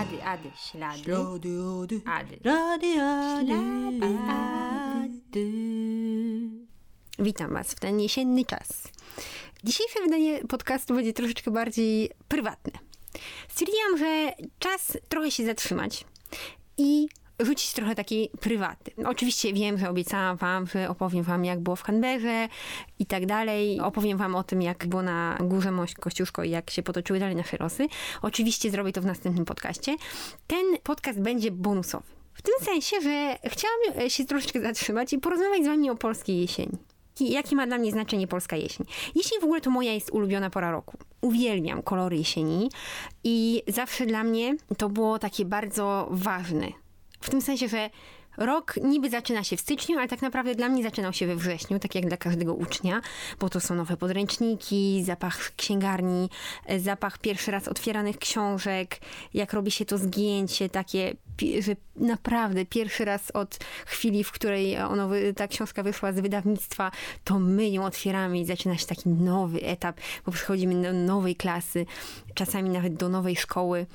Ady, ady, ślady. Ślady, ady, Ady. rady, ady, Ślady, ady. Witam Was w ten jesienny czas. Dzisiejsze wydanie podcastu będzie troszeczkę bardziej prywatne. Stwierdziłam, że czas trochę się zatrzymać i rzucić trochę takiej prywaty. Oczywiście wiem, że obiecałam Wam, że opowiem Wam, jak było w Canberrze i tak dalej. Opowiem Wam o tym, jak było na Górze Mość Kościuszko i jak się potoczyły dalej nasze losy. Oczywiście zrobię to w następnym podcaście. Ten podcast będzie bonusowy. W tym sensie, że chciałam e, się troszeczkę zatrzymać i porozmawiać z Wami o polskiej jesieni. Jakie ma dla mnie znaczenie polska jesień? Jesień w ogóle to moja jest ulubiona pora roku. Uwielbiam kolory jesieni i zawsze dla mnie to było takie bardzo ważne. W tym sensie, że rok niby zaczyna się w styczniu, ale tak naprawdę dla mnie zaczynał się we wrześniu, tak jak dla każdego ucznia, bo to są nowe podręczniki, zapach księgarni, e, zapach pierwszy raz otwieranych książek, jak robi się to zgięcie takie, że naprawdę pierwszy raz od chwili, w której ono, ta książka wyszła z wydawnictwa, to my ją otwieramy i zaczyna się taki nowy etap, bo przechodzimy do nowej klasy, czasami nawet do nowej szkoły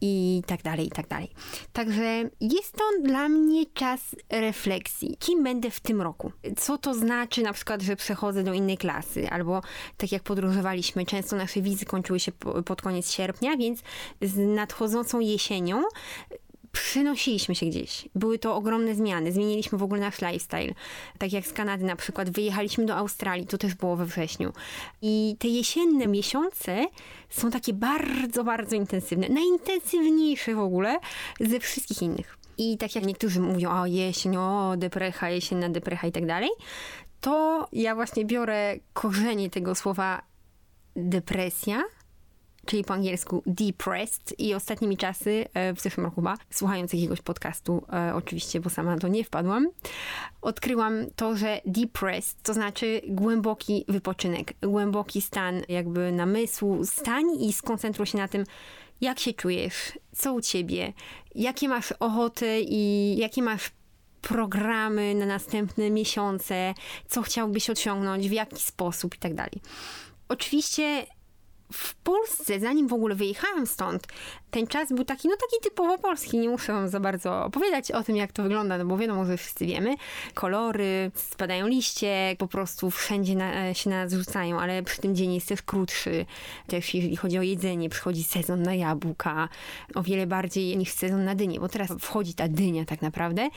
i tak dalej, i tak dalej. Także jest to dla mnie czas refleksji. Kim będę w tym roku? Co to znaczy na przykład, że przechodzę do innej klasy? Albo tak jak podróżowaliśmy, często nasze wizy kończyły się po- pod koniec sierpnia, więc z nadchodzącą jesienią przynosiliśmy się gdzieś. Były to ogromne zmiany. Zmieniliśmy w ogóle nasz lifestyle. Tak jak z Kanady na przykład. Wyjechaliśmy do Australii, to też było we wrześniu. I te jesienne miesiące są takie bardzo, bardzo intensywne. Najintensywniejsze w ogóle ze wszystkich innych. I tak jak niektórzy mówią, o jesień, o deprecha, jesienna deprecha i tak dalej, to ja właśnie biorę korzenie tego słowa depresja, czyli po angielsku depressed i ostatnimi czasy, e, w zeszłym roku chyba, słuchając jakiegoś podcastu, e, oczywiście, bo sama na to nie wpadłam, odkryłam to, że depressed to znaczy głęboki wypoczynek, głęboki stan jakby namysłu, stań i skoncentruj się na tym, jak się czujesz, co u ciebie, jakie masz ochoty i jakie masz programy na następne miesiące, co chciałbyś osiągnąć, w jaki sposób i tak dalej. Oczywiście w Polsce, zanim w ogóle wyjechałam stąd, ten czas był taki, no taki typowo polski. Nie muszę wam za bardzo opowiadać o tym, jak to wygląda, no bo wiadomo, że wszyscy wiemy. Kolory, spadają liście, po prostu wszędzie na, się na nas rzucają, ale przy tym dzień jest też krótszy. Też jeżeli chodzi o jedzenie, przychodzi sezon na jabłka, o wiele bardziej niż sezon na dynię, bo teraz wchodzi ta dynia tak naprawdę,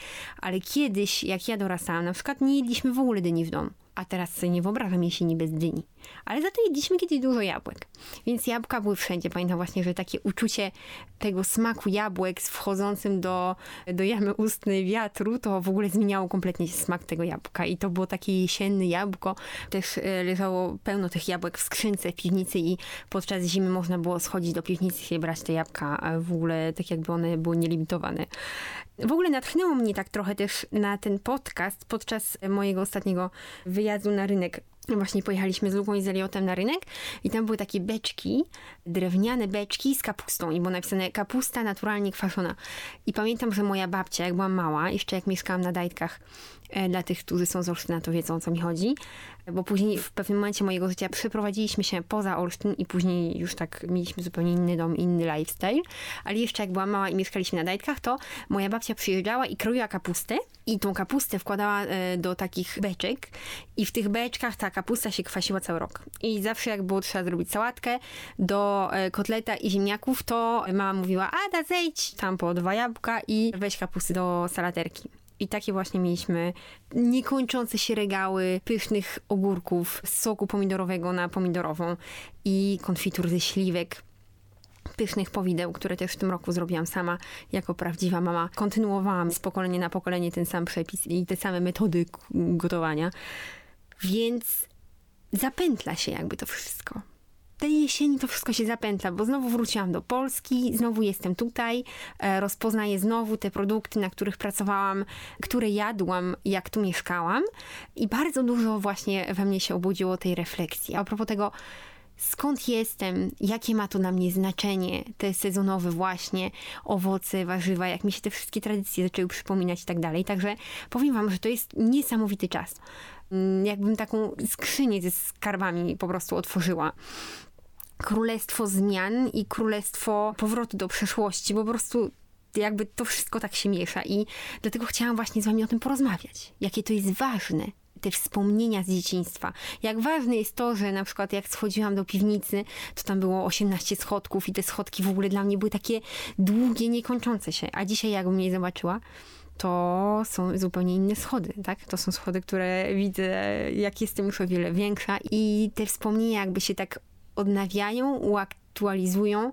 ale kiedyś, jak ja dorastałam, na przykład nie jedliśmy w ogóle dyni w domu. A teraz sobie nie wyobrażam jesieni bez dyni. Ale za to jedliśmy kiedyś dużo jabłek. Więc jabłka były wszędzie. Pamiętam właśnie, że takie uczucie tego smaku jabłek z wchodzącym do, do jamy ustnej wiatru, to w ogóle zmieniało kompletnie smak tego jabłka. I to było takie jesienne jabłko. Też e, leżało pełno tych jabłek w skrzynce w piwnicy i podczas zimy można było schodzić do piwnicy i brać te jabłka. W ogóle tak jakby one były nielimitowane. W ogóle natchnęło mnie tak trochę też na ten podcast podczas mojego ostatniego wyjazdu na rynek. Właśnie pojechaliśmy z Lugą i z Eliotem na rynek i tam były takie beczki, drewniane beczki z kapustą i było napisane kapusta naturalnie kwaszona. I pamiętam, że moja babcia, jak byłam mała, jeszcze jak mieszkałam na Dajtkach, dla tych, którzy są z Olsztyna, to wiedzą o co mi chodzi, bo później w pewnym momencie mojego życia przeprowadziliśmy się poza Olsztyn i później już tak mieliśmy zupełnie inny dom, inny lifestyle, ale jeszcze jak byłam mała i mieszkaliśmy na Dajtkach, to moja babcia przyjeżdżała i kroiła kapustę i tą kapustę wkładała e, do takich beczek i w tych beczkach ta kapusta się kwasiła cały rok. I zawsze jak było trzeba zrobić sałatkę do e, kotleta i ziemniaków, to mama mówiła, Ada zejdź tam po dwa jabłka i weź kapusty do salaterki. I takie właśnie mieliśmy niekończące się regały pysznych ogórków z soku pomidorowego na pomidorową i konfitur ze śliwek pysznych powideł, które też w tym roku zrobiłam sama jako prawdziwa mama. Kontynuowałam z pokolenia na pokolenie ten sam przepis i te same metody gotowania. Więc zapętla się jakby to wszystko. Tej jesieni to wszystko się zapętla, bo znowu wróciłam do Polski, znowu jestem tutaj, e, rozpoznaję znowu te produkty, na których pracowałam, które jadłam, jak tu mieszkałam i bardzo dużo właśnie we mnie się obudziło tej refleksji. A propos tego, skąd jestem, jakie ma to dla mnie znaczenie, te sezonowe właśnie owoce, warzywa, jak mi się te wszystkie tradycje zaczęły przypominać i tak dalej. Także powiem wam, że to jest niesamowity czas. Mm, Jakbym taką skrzynię ze skarbami po prostu otworzyła. królestwo zmian i królestwo powrotu do przeszłości, bo po prostu jakby to wszystko tak się miesza i dlatego chciałam właśnie z wami o tym porozmawiać. Jakie to jest ważne, te wspomnienia z dzieciństwa. Jak ważne jest to, że na przykład jak schodziłam do piwnicy, to tam było 18 schodków i te schodki w ogóle dla mnie były takie długie, niekończące się. A dzisiaj jakbym je zobaczyła, to są zupełnie inne schody, tak? To są schody, które widzę, jak jestem już o wiele większa i te wspomnienia jakby się tak odnawiają, uaktualizują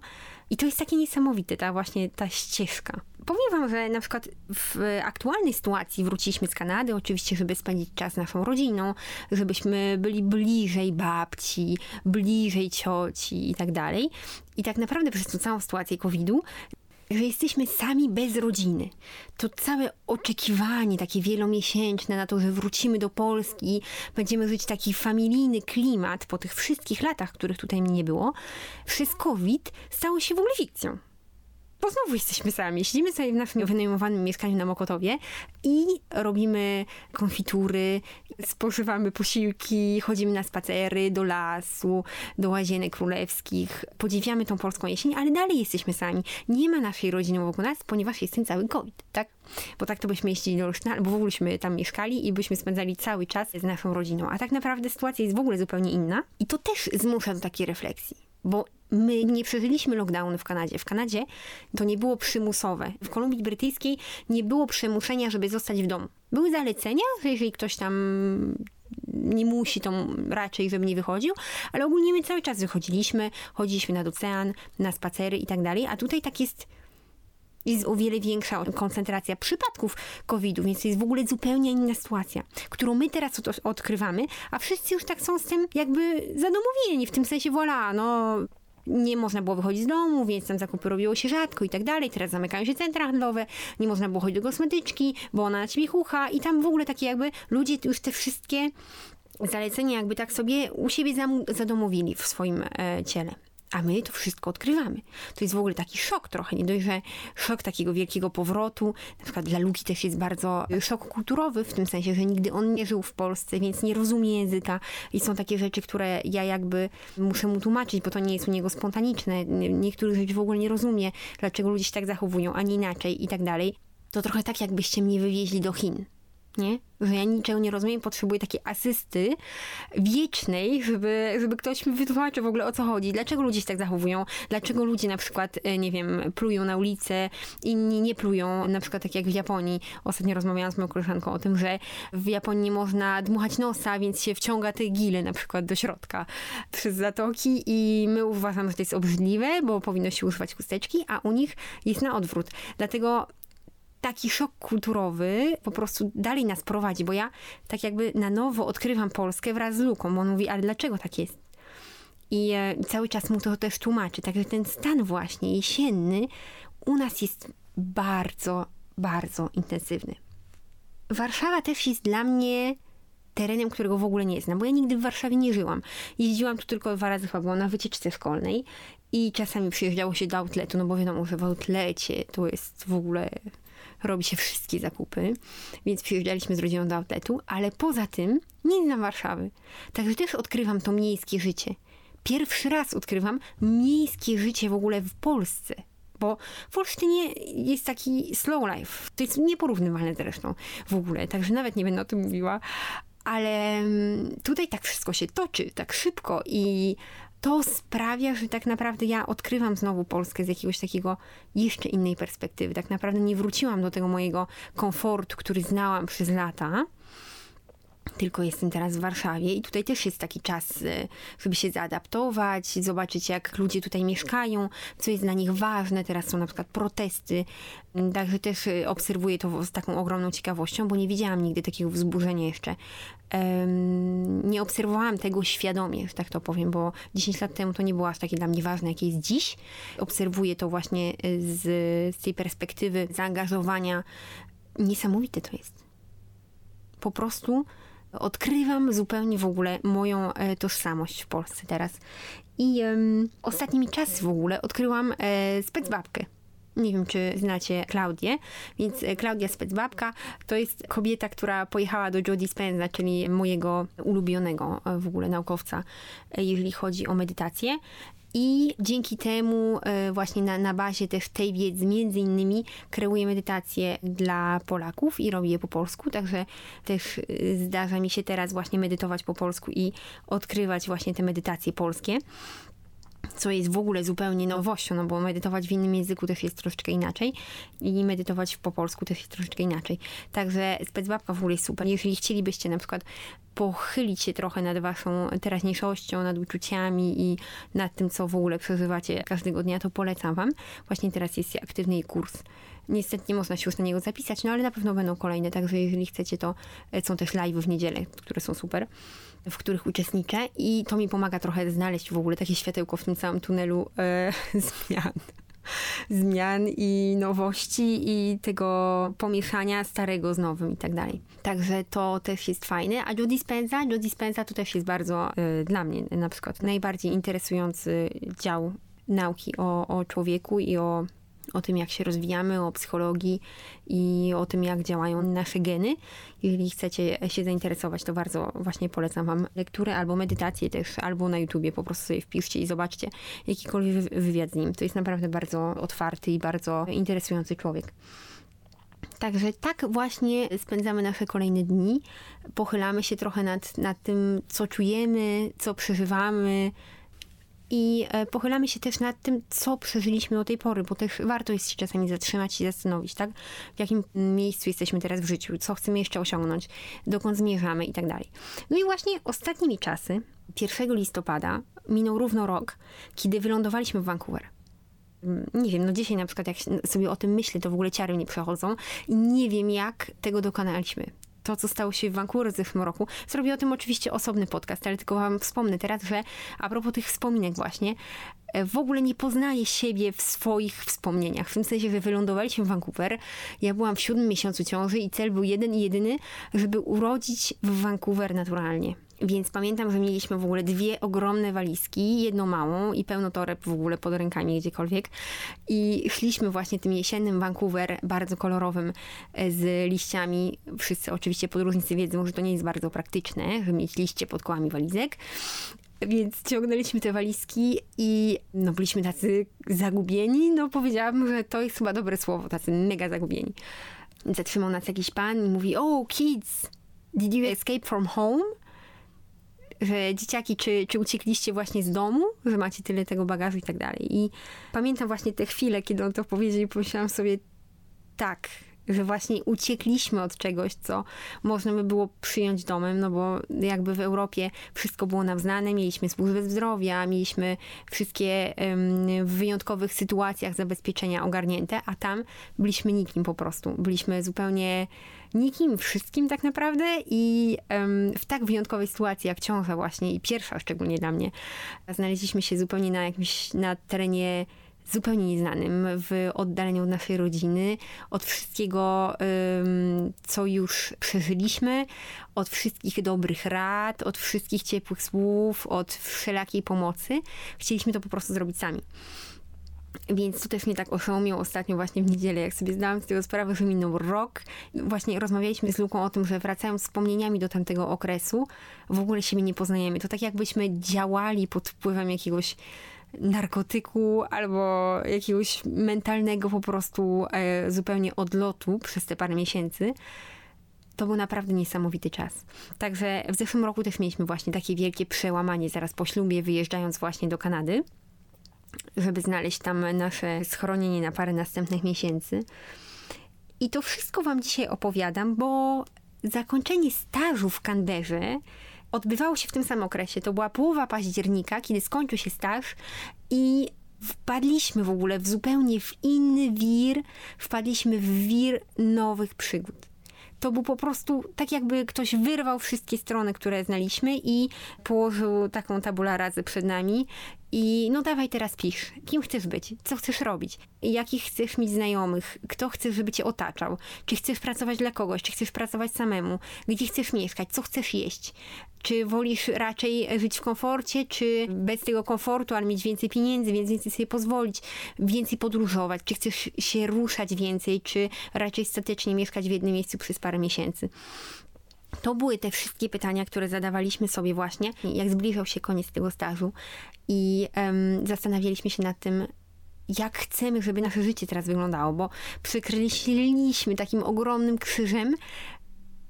i to jest takie niesamowite, ta właśnie ta ścieżka. Powiem wam, że na przykład w aktualnej sytuacji wróciliśmy z Kanady, oczywiście, żeby spędzić czas z naszą rodziną, żebyśmy byli bliżej babci, bliżej cioci i tak dalej. I tak naprawdę przez tą całą sytuację COVID-u że jesteśmy sami bez rodziny. To całe oczekiwanie takie wielomiesięczne na to, że wrócimy do Polski, będziemy żyć taki familijny klimat po tych wszystkich latach, których tutaj mnie nie było, przez COVID stało się w ogóle fikcją bo znowu jesteśmy sami. Siedzimy sobie w naszym wynajmowanym mieszkaniu na Mokotowie i robimy konfitury, spożywamy posiłki, chodzimy na spacery do lasu, do łazienek królewskich. Podziwiamy tą polską jesień, ale dalej jesteśmy sami. Nie ma naszej rodziny wokół nas, ponieważ jest ten cały COVID, tak? Bo tak to byśmy jeździli do Olsztyna, albo w ogóle byśmy tam mieszkali i byśmy spędzali cały czas z naszą rodziną. A tak naprawdę sytuacja jest w ogóle zupełnie inna i to też zmusza do takiej refleksji. Bo my nie przeżyliśmy lockdownu w Kanadzie. W Kanadzie to nie było przymusowe. W Kolumbii Brytyjskiej nie było przymuszenia, żeby zostać w domu. Były zalecenia, że jeżeli ktoś tam nie musi, to raczej, żeby nie wychodził, ale ogólnie my cały czas wychodziliśmy, chodziliśmy nad ocean, na spacery i tak dalej, a tutaj tak jest jest o wiele większa koncentracja przypadków COVID-u, więc to jest w ogóle zupełnie inna sytuacja, którą my teraz od, odkrywamy, a wszyscy już tak są z tym jakby zadomowieni, w tym sensie, voilà, no nie można było wychodzić z domu, więc tam zakupy robiło się rzadko i tak dalej. Teraz zamykają się centra handlowe, nie można było chodzić do kosmetyczki, bo ona na ciebie chucha i tam w ogóle takie jakby ludzie już te wszystkie zalecenia jakby tak sobie u siebie zadomowili w swoim e, ciele. A my to wszystko odkrywamy. To jest w ogóle taki szok trochę, nie dość, że szok takiego wielkiego powrotu. Na przykład dla Luki też jest bardzo szok kulturowy, w tym sensie, że nigdy on nie żył w Polsce, więc nie rozumie języka i są takie rzeczy, które ja jakby muszę mu tłumaczyć, bo to nie jest u niego spontaniczne. Niektórych rzeczy w ogóle nie rozumie, dlaczego ludzie się tak zachowują, a nie inaczej i tak dalej. To trochę tak, jakbyście mnie wywieźli do Chin nie? Że ja niczego nie rozumiem, potrzebuję takiej asysty wiecznej, żeby, żeby ktoś mi wytłumaczył w ogóle o co chodzi, dlaczego ludzie się tak zachowują, dlaczego ludzie na przykład, e, nie wiem, plują na ulicę, inni nie plują, na przykład tak jak w Japonii. Ostatnio rozmawiałam z moją koleżanką o tym, że w Japonii nie można dmuchać nosa, więc się wciąga te gile na przykład do środka przez zatoki i my uważamy, że to jest obrzydliwe, bo powinno się używać chusteczki, a u nich jest na odwrót. Dlatego taki szok kulturowy po prostu dalej nas prowadzi, bo ja tak jakby na nowo odkrywam Polskę wraz z Luką, bo on mówi, ale dlaczego tak jest? I e, cały czas mu to też tłumaczy. Także ten stan właśnie jesienny u nas jest bardzo, bardzo intensywny. Warszawa też jest dla mnie terenem, którego w ogóle nie znam, bo ja nigdy w Warszawie nie żyłam. Jeździłam tu tylko dwa razy, chyba byłam na wycieczce szkolnej i czasami przyjeżdżało się do outletu, no bo wiadomo, że w outlecie to jest w ogóle robi się wszystkie zakupy, więc przyjeżdżaliśmy z rodziną do outletu, ale poza tym nie znam Warszawy. Także też odkrywam to miejskie życie. Pierwszy raz odkrywam miejskie życie w ogóle w Polsce. Bo w Olsztynie jest taki slow life. To jest nieporównywalne zresztą w ogóle, także nawet nie będę o tym mówiła. Ale mm, tutaj tak wszystko się toczy, tak szybko i to sprawia, że tak naprawdę ja odkrywam znowu Polskę z jakiegoś takiego jeszcze innej perspektywy. Tak naprawdę nie wróciłam do tego mojego komfortu, który znałam przez lata. Tylko jestem teraz w Warszawie i tutaj też jest taki czas, e, żeby się zaadaptować, zobaczyć jak ludzie tutaj mieszkają, co jest dla nich ważne. Teraz są na przykład protesty, także też e, obserwuję to z taką ogromną ciekawością, bo nie widziałam nigdy takiego wzburzenia jeszcze nie obserwowałam tego świadomie, że tak to powiem, bo 10 lat temu to nie było aż takie dla mnie ważne, jakie jest dziś. Obserwuję to właśnie y, z, z tej perspektywy zaangażowania. Niesamowite to jest. Po prostu odkrywam zupełnie w ogóle moją e, tożsamość w Polsce teraz. I um, ostatnimi czasy w ogóle odkryłam e, specbabkę. Nie wiem, czy znacie Klaudię, więc e, Klaudia Specbabka to jest kobieta, która pojechała do Joe Dispenza, czyli mojego ulubionego e, w ogóle naukowca, jeżeli chodzi o medytację. I dzięki temu e, właśnie na, na bazie też tej wiedzy między innymi kreuję medytacje dla Polaków i robię je po polsku, także też e, zdarza mi się teraz właśnie medytować po polsku i odkrywać właśnie te medytacje polskie co jest w ogóle zupełnie nowością, no bo medytować w innym języku też jest troszeczkę inaczej i medytować po polsku też jest troszeczkę inaczej. Także specbabka w ogóle jest super. Jeżeli chcielibyście na przykład pochylić się trochę nad waszą teraźniejszością, nad uczuciami i nad tym, co w ogóle przeżywacie każdego dnia, to polecam wam. Właśnie teraz jest aktywny kurs. Niestety nie można się już na niego zapisać, no ale na pewno będą kolejne, także jeżeli chcecie, to są też live w niedzielę, które są super w których uczestniczę i to mi pomaga trochę znaleźć w ogóle takie światełko w tym całym tunelu e, zmian. Zmian i nowości i tego pomieszania starego z nowym i tak dalej. Także to też jest fajne. A Joe Dispenza, Joe Dispenza to też jest bardzo e, dla mnie na przykład najbardziej interesujący dział nauki o, o człowieku i o o tym, jak się rozwijamy, o psychologii i o tym, jak działają nasze geny. Jeżeli chcecie się zainteresować, to bardzo właśnie polecam Wam lekturę albo medytację też, albo na YouTubie po prostu sobie wpiszcie i zobaczcie jakikolwiek wywiad z nim. To jest naprawdę bardzo otwarty i bardzo interesujący człowiek. Także tak właśnie spędzamy nasze kolejne dni. Pochylamy się trochę nad, nad tym, co czujemy, co przeżywamy, i e, pochylamy się też nad tym, co przeżyliśmy do tej pory, bo też warto jest się czasami zatrzymać i zastanowić, tak? W jakim miejscu jesteśmy teraz w życiu, co chcemy jeszcze osiągnąć, dokąd zmierzamy i tak dalej. No i właśnie ostatnimi czasy, 1 listopada, minął równo rok, kiedy wylądowaliśmy w Vancouver mm, nie wiem, no dzisiaj na przykład jak sobie o tym myślę, to w ogóle ciary mnie przechodzą i nie wiem jak tego dokonaliśmy to, co stało się w Vancouver w zeszłym roku. Zrobię o tym oczywiście osobny podcast, ale tylko wam wspomnę teraz, że a propos tych wspominek właśnie, e, w ogóle nie poznaję siebie w swoich wspomnieniach. W tym sensie, że wylądowaliśmy w Vancouver. Ja byłam w siódmym miesiącu ciąży i cel był jeden i jedyny, żeby urodzić w Vancouver naturalnie. Więc pamiętam, że mieliśmy w ogóle dwie ogromne walizki, jedną małą i pełno toreb w ogóle pod rękami gdziekolwiek. I szliśmy właśnie tym jesiennym Vancouver, bardzo kolorowym, e, z liściami. Wszyscy oczywiście podróżnicy wiedzą, że to nie jest bardzo praktyczne, żeby mieć liście pod kołami walizek. Więc ciągnęliśmy te walizki i no, byliśmy tacy zagubieni. No powiedziałabym, że to jest chyba dobre słowo, tacy mega zagubieni. Zatrzymał nas jakiś pan i mówi, oh kids, did you escape from home? Że dzieciaki, czy, czy uciekliście właśnie z domu, że macie tyle tego bagażu i tak dalej. I pamiętam właśnie te chwile, kiedy on to powiedział i pomyślałam sobie, tak, że właśnie uciekliśmy od czegoś, co można by było przyjąć domem, no bo jakby w Europie wszystko było nam znane, mieliśmy służbę zdrowia, mieliśmy wszystkie w wyjątkowych sytuacjach zabezpieczenia ogarnięte, a tam byliśmy nikim po prostu. Byliśmy zupełnie nikim, wszystkim tak naprawdę i w tak wyjątkowej sytuacji jak ciąża właśnie i pierwsza szczególnie dla mnie, znaleźliśmy się zupełnie na jakimś, na terenie zupełnie nieznanym, w oddaleniu od naszej rodziny, od wszystkiego, co już przeżyliśmy, od wszystkich dobrych rad, od wszystkich ciepłych słów, od wszelakiej pomocy. Chcieliśmy to po prostu zrobić sami. Więc to też mnie tak oszołomiło ostatnio właśnie w niedzielę, jak sobie zdałam z tego sprawę, że minął rok. Właśnie rozmawialiśmy z Luką o tym, że wracając wspomnieniami do tamtego okresu, w ogóle siebie nie poznajemy. To tak jakbyśmy działali pod wpływem jakiegoś narkotyku albo jakiegoś mentalnego po prostu e, zupełnie odlotu przez te parę miesięcy. To był naprawdę niesamowity czas. Także w zeszłym roku też mieliśmy właśnie takie wielkie przełamanie zaraz po ślubie, wyjeżdżając właśnie do Kanady, żeby znaleźć tam nasze schronienie na parę następnych miesięcy. I to wszystko Wam dzisiaj opowiadam, bo zakończenie stażu w Canberrze odbywało się w tym samym okresie. To była połowa października, kiedy skończył się staż i wpadliśmy w ogóle w zupełnie w inny wir, wpadliśmy w wir nowych przygód to był po prostu tak jakby ktoś wyrwał wszystkie strony, które znaliśmy i położył taką tabula razy przed nami i no dawaj teraz pisz, kim chcesz być, co chcesz robić, jakich chcesz mieć znajomych, kto chcesz, żeby cię otaczał, czy chcesz pracować dla kogoś, czy chcesz pracować samemu, gdzie chcesz mieszkać, co chcesz jeść, czy wolisz raczej żyć w komforcie, czy bez tego komfortu, ale mieć więcej pieniędzy, więc więcej sobie pozwolić, więcej podróżować, czy chcesz się ruszać więcej, czy raczej statycznie mieszkać w jednym miejscu przez parę miesięcy. To były te wszystkie pytania, które zadawaliśmy sobie właśnie, jak zbliżał się koniec tego stażu i em, zastanawialiśmy się nad tym, jak chcemy, żeby nasze życie teraz wyglądało, bo przykryliśmy takim ogromnym krzyżem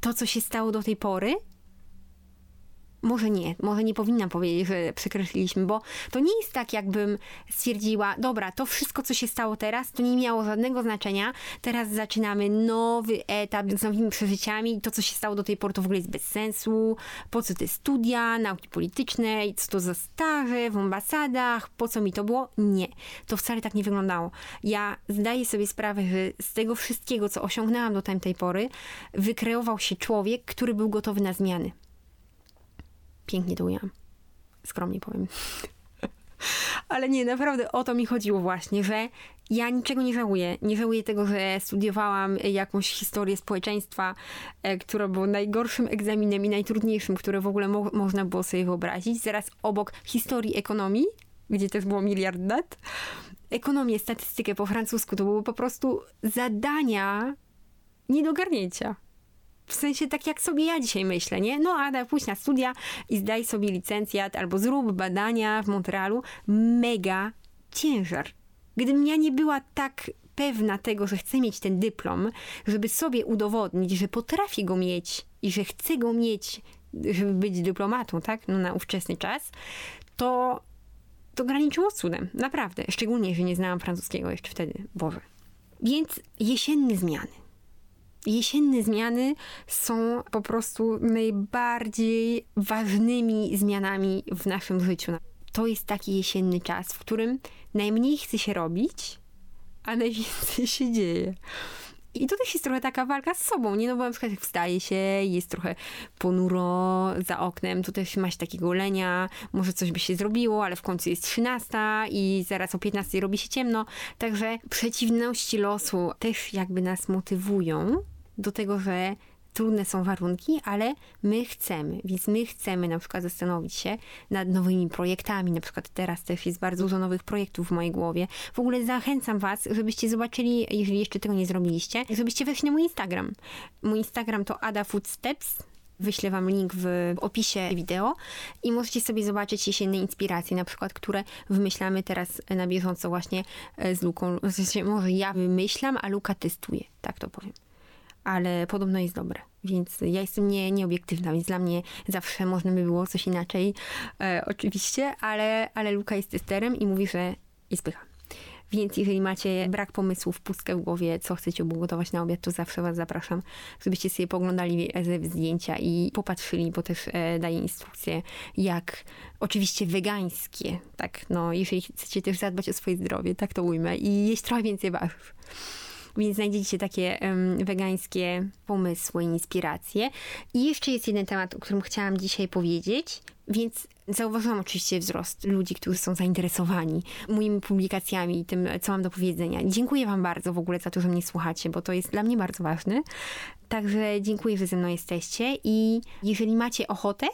to, co się stało do tej pory. Może nie, może nie powinnam powiedzieć, że przekreśliliśmy, bo to nie jest tak, jakbym stwierdziła, dobra, to wszystko, co się stało teraz, to nie miało żadnego znaczenia. Teraz zaczynamy nowy etap z nowymi przeżyciami. To, co się stało do tej pory, to w ogóle jest bez sensu. Po co te studia, nauki polityczne, co to za staże w ambasadach, po co mi to było? Nie, to wcale tak nie wyglądało. Ja zdaję sobie sprawę, że z tego wszystkiego, co osiągnęłam do tamtej pory, wykreował się człowiek, który był gotowy na zmiany. Pięknie to ujęłam. Skromnie powiem. Ale nie, naprawdę o to mi chodziło właśnie, że ja niczego nie żałuję. Nie żałuję tego, że studiowałam jakąś historię społeczeństwa, e, która była najgorszym egzaminem i najtrudniejszym, które w ogóle mo- można było sobie wyobrazić. Zaraz obok historii ekonomii, gdzie też było miliard dat. Ekonomię, statystykę po francusku to były po prostu zadania nie do. W sensie tak jak sobie ja dzisiaj myślę, nie? No Ada, pójdź na studia i zdaj sobie licencjat albo zrób badania w Montrealu. Mega ciężar. Gdybym ja nie była tak pewna tego, że chcę mieć ten dyplom, żeby sobie udowodnić, że potrafię go mieć i że chcę go mieć, żeby być dyplomatą, tak? No na ówczesny czas, to to graniczyło z cudem. Naprawdę. Szczególnie, że nie znałam francuskiego jeszcze wtedy. Boże. Więc jesienne zmiany jesienne zmiany są po prostu najbardziej ważnymi zmianami w naszym życiu. To jest taki jesienny czas, w którym najmniej chce się robić, a najwięcej się dzieje. I to też jest trochę taka walka z sobą, nie? No bo na przykład jak wstaje się, jest trochę ponuro za oknem, to też masz takiego lenia, może coś by się zrobiło, ale w końcu jest 13 i zaraz o 15 robi się ciemno. Także przeciwności losu też jakby nas motywują do tego, że trudne są warunki, ale my chcemy, więc my chcemy na przykład zastanowić się nad nowymi projektami. Na przykład teraz też jest bardzo dużo nowych projektów w mojej głowie. W ogóle zachęcam Was, żebyście zobaczyli, jeżeli jeszcze tego nie zrobiliście, żebyście weszli na mój Instagram. Mój Instagram to Ada Footsteps. Wyślę Wam link w opisie wideo i możecie sobie zobaczyć jesienne inspiracje, na przykład, które wymyślamy teraz na bieżąco właśnie z Luką. Sensie, może ja wymyślam, a Luka testuje, tak to powiem ale podobno jest dobre. Więc ja jestem nie, nieobiektywna, więc dla mnie zawsze można by było coś inaczej, e, oczywiście, ale, ale Luka jest testerem i mówi, że jest pycha. Więc jeżeli macie brak pomysłów, pustkę w głowie, co chcecie ugotować na obiad, to zawsze Was zapraszam, żebyście sobie poglądali zdjęcia i popatrzyli, bo też e, daję instrukcje, jak oczywiście wegańskie, tak, no, jeżeli chcecie też zadbać o swoje zdrowie, tak to ujmę, i jeść trochę więcej warzyw więc znajdziecie takie um, wegańskie pomysły, inspiracje. I jeszcze jest jeden temat, o którym chciałam dzisiaj powiedzieć, więc zauważyłam oczywiście wzrost ludzi, którzy są zainteresowani moimi publikacjami i tym, co mam do powiedzenia. Dziękuję Wam bardzo w ogóle za to, że mnie słuchacie, bo to jest dla mnie bardzo ważne. Także dziękuję, że ze mną jesteście i jeżeli macie ochotę,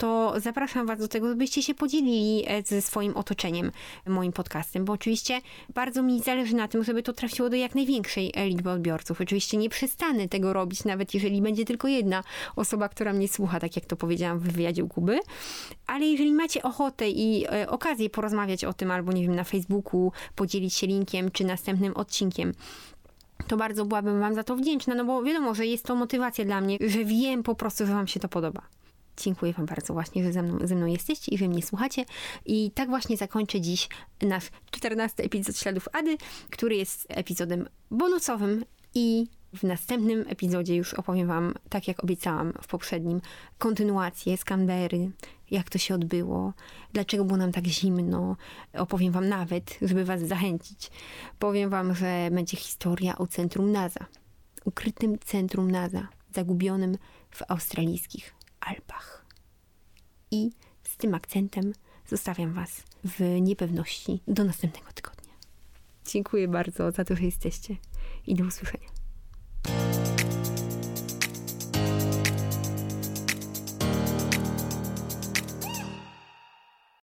to zapraszam Was do tego, żebyście się podzielili e, ze swoim otoczeniem moim podcastem, bo oczywiście bardzo mi zależy na tym, żeby to trafiło do jak największej e, liczby odbiorców. Oczywiście nie przestanę tego robić, nawet jeżeli będzie tylko jedna osoba, która mnie słucha, tak jak to powiedziałam w wywiadzie u Kuby, ale jeżeli macie ochotę i e, okazję porozmawiać o tym, albo nie wiem, na Facebooku, podzielić się linkiem, czy następnym odcinkiem, to bardzo byłabym Wam za to wdzięczna, no bo wiadomo, że jest to motywacja dla mnie, że wiem po prostu, że Wam się to podoba. Dziękuję Wam bardzo właśnie, że ze mną, ze mną jesteście i że mnie słuchacie. I tak właśnie zakończę dziś nasz 14 epizod Śladów Ady, który jest epizodem bonusowym i w następnym epizodzie już opowiem Wam, tak jak obiecałam w poprzednim, kontynuację z Canberry, jak to się odbyło, dlaczego było nam tak zimno. Opowiem Wam nawet, żeby Was zachęcić, powiem Wam, że będzie historia o centrum NASA, ukrytym centrum NASA, zagubionym w australijskich Alpach. I z tym akcentem zostawiam Was w niepewności do następnego tygodnia. Dziękuję bardzo za to, że jesteście i do usłyszenia.